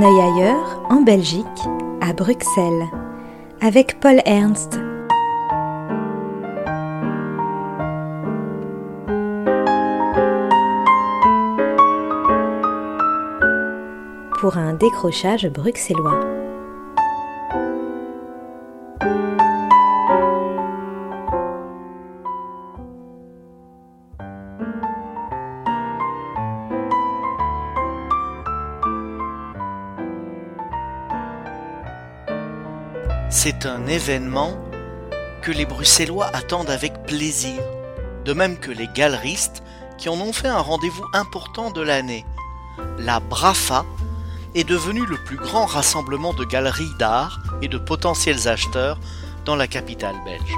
un œil ailleurs, en Belgique, à Bruxelles, avec Paul Ernst. Pour un décrochage bruxellois. C'est un événement que les Bruxellois attendent avec plaisir, de même que les galeristes qui en ont fait un rendez-vous important de l'année. La BRAFA est devenue le plus grand rassemblement de galeries d'art et de potentiels acheteurs dans la capitale belge.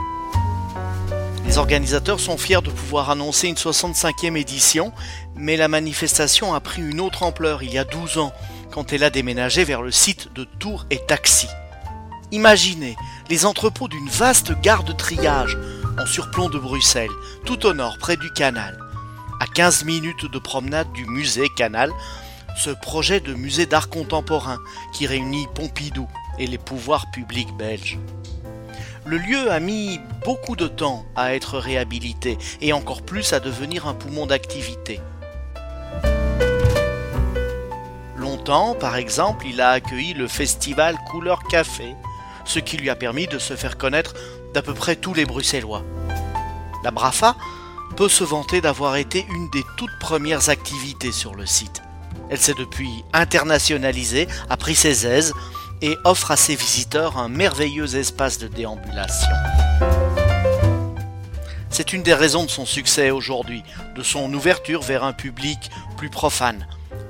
Les organisateurs sont fiers de pouvoir annoncer une 65e édition, mais la manifestation a pris une autre ampleur il y a 12 ans, quand elle a déménagé vers le site de Tours et Taxi. Imaginez les entrepôts d'une vaste gare de triage en surplomb de Bruxelles, tout au nord, près du canal. À 15 minutes de promenade du musée Canal, ce projet de musée d'art contemporain qui réunit Pompidou et les pouvoirs publics belges. Le lieu a mis beaucoup de temps à être réhabilité et encore plus à devenir un poumon d'activité. Longtemps, par exemple, il a accueilli le festival Couleur Café, ce qui lui a permis de se faire connaître d'à peu près tous les Bruxellois. La Brafa peut se vanter d'avoir été une des toutes premières activités sur le site. Elle s'est depuis internationalisée, a pris ses aises et offre à ses visiteurs un merveilleux espace de déambulation. C'est une des raisons de son succès aujourd'hui, de son ouverture vers un public plus profane.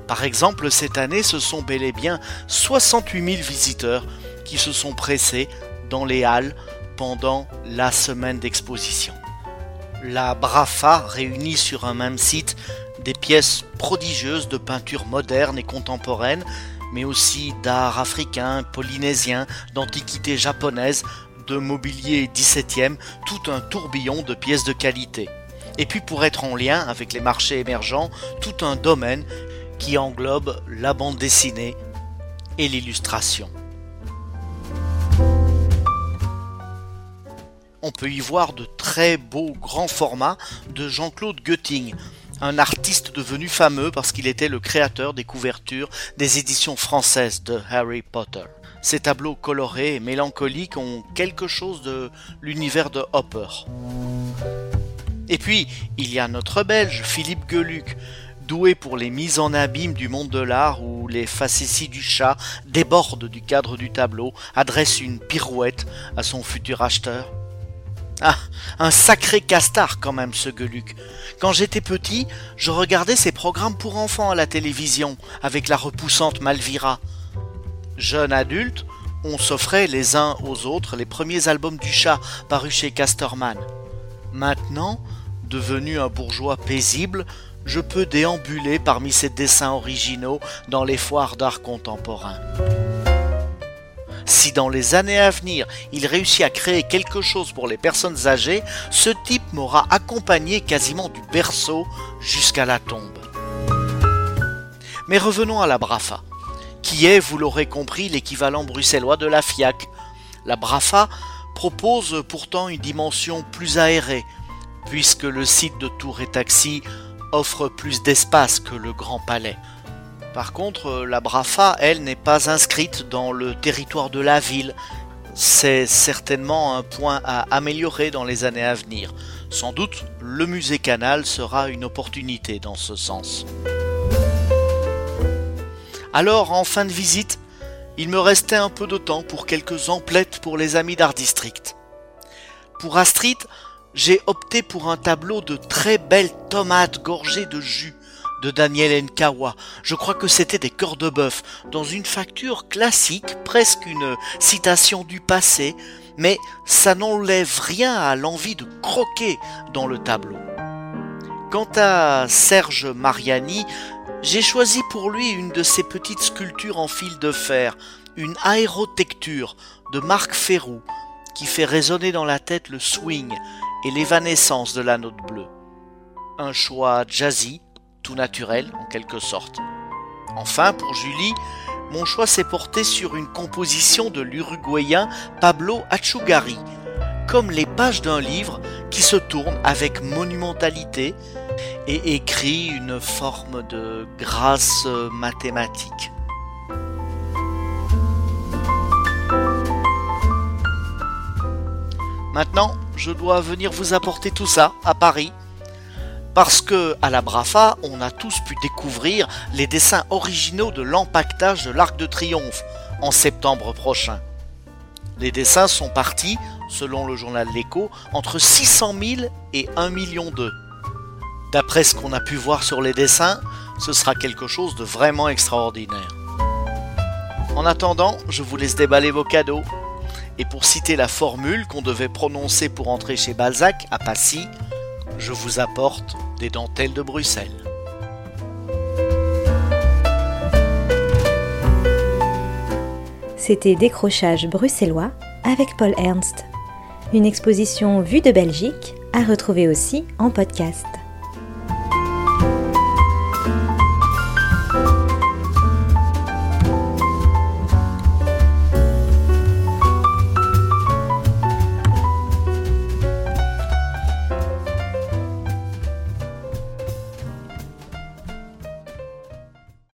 Par exemple, cette année, ce sont bel et bien 68 000 visiteurs qui se sont pressés dans les halles pendant la semaine d'exposition. La Brafa réunit sur un même site des pièces prodigieuses de peinture moderne et contemporaine, mais aussi d'art africain, polynésien, d'antiquité japonaise, de mobilier 17e, tout un tourbillon de pièces de qualité. Et puis pour être en lien avec les marchés émergents, tout un domaine qui englobe la bande dessinée et l'illustration. On peut y voir de très beaux grands formats de Jean-Claude Götting, un artiste devenu fameux parce qu'il était le créateur des couvertures des éditions françaises de Harry Potter. Ces tableaux colorés et mélancoliques ont quelque chose de l'univers de Hopper. Et puis, il y a notre Belge, Philippe Geluc, doué pour les mises en abîme du monde de l'art où les facéties du chat débordent du cadre du tableau, adressent une pirouette à son futur acheteur. Ah, un sacré castard quand même ce Geluc. Quand j'étais petit, je regardais ses programmes pour enfants à la télévision avec la repoussante Malvira. Jeune adulte, on s'offrait les uns aux autres les premiers albums du chat parus chez Casterman. Maintenant, devenu un bourgeois paisible, je peux déambuler parmi ses dessins originaux dans les foires d'art contemporain. Si dans les années à venir, il réussit à créer quelque chose pour les personnes âgées, ce type m'aura accompagné quasiment du berceau jusqu'à la tombe. Mais revenons à la Brafa, qui est, vous l'aurez compris, l'équivalent bruxellois de la FIAC. La Brafa propose pourtant une dimension plus aérée, puisque le site de Tour et Taxi offre plus d'espace que le Grand Palais. Par contre, euh, la Brafa, elle, n'est pas inscrite dans le territoire de la ville. C'est certainement un point à améliorer dans les années à venir. Sans doute, le musée Canal sera une opportunité dans ce sens. Alors, en fin de visite, il me restait un peu de temps pour quelques emplettes pour les amis d'Art District. Pour Astrid, j'ai opté pour un tableau de très belles tomates gorgées de jus de Daniel Nkawa. Je crois que c'était des cœurs de bœuf, dans une facture classique, presque une citation du passé, mais ça n'enlève rien à l'envie de croquer dans le tableau. Quant à Serge Mariani, j'ai choisi pour lui une de ces petites sculptures en fil de fer, une aérotecture de Marc Ferrou, qui fait résonner dans la tête le swing et l'évanescence de la note bleue. Un choix jazzy, tout naturel en quelque sorte. Enfin, pour Julie, mon choix s'est porté sur une composition de l'Uruguayen Pablo Achugari, comme les pages d'un livre qui se tourne avec monumentalité et écrit une forme de grâce mathématique. Maintenant, je dois venir vous apporter tout ça à Paris. Parce que à la Brafa, on a tous pu découvrir les dessins originaux de l'empaquetage de l'Arc de Triomphe en septembre prochain. Les dessins sont partis, selon le journal L'Écho, entre 600 000 et 1 million d'eux. D'après ce qu'on a pu voir sur les dessins, ce sera quelque chose de vraiment extraordinaire. En attendant, je vous laisse déballer vos cadeaux. Et pour citer la formule qu'on devait prononcer pour entrer chez Balzac à Passy, je vous apporte dentelles de Bruxelles. C'était Décrochage bruxellois avec Paul Ernst. Une exposition vue de Belgique à retrouver aussi en podcast.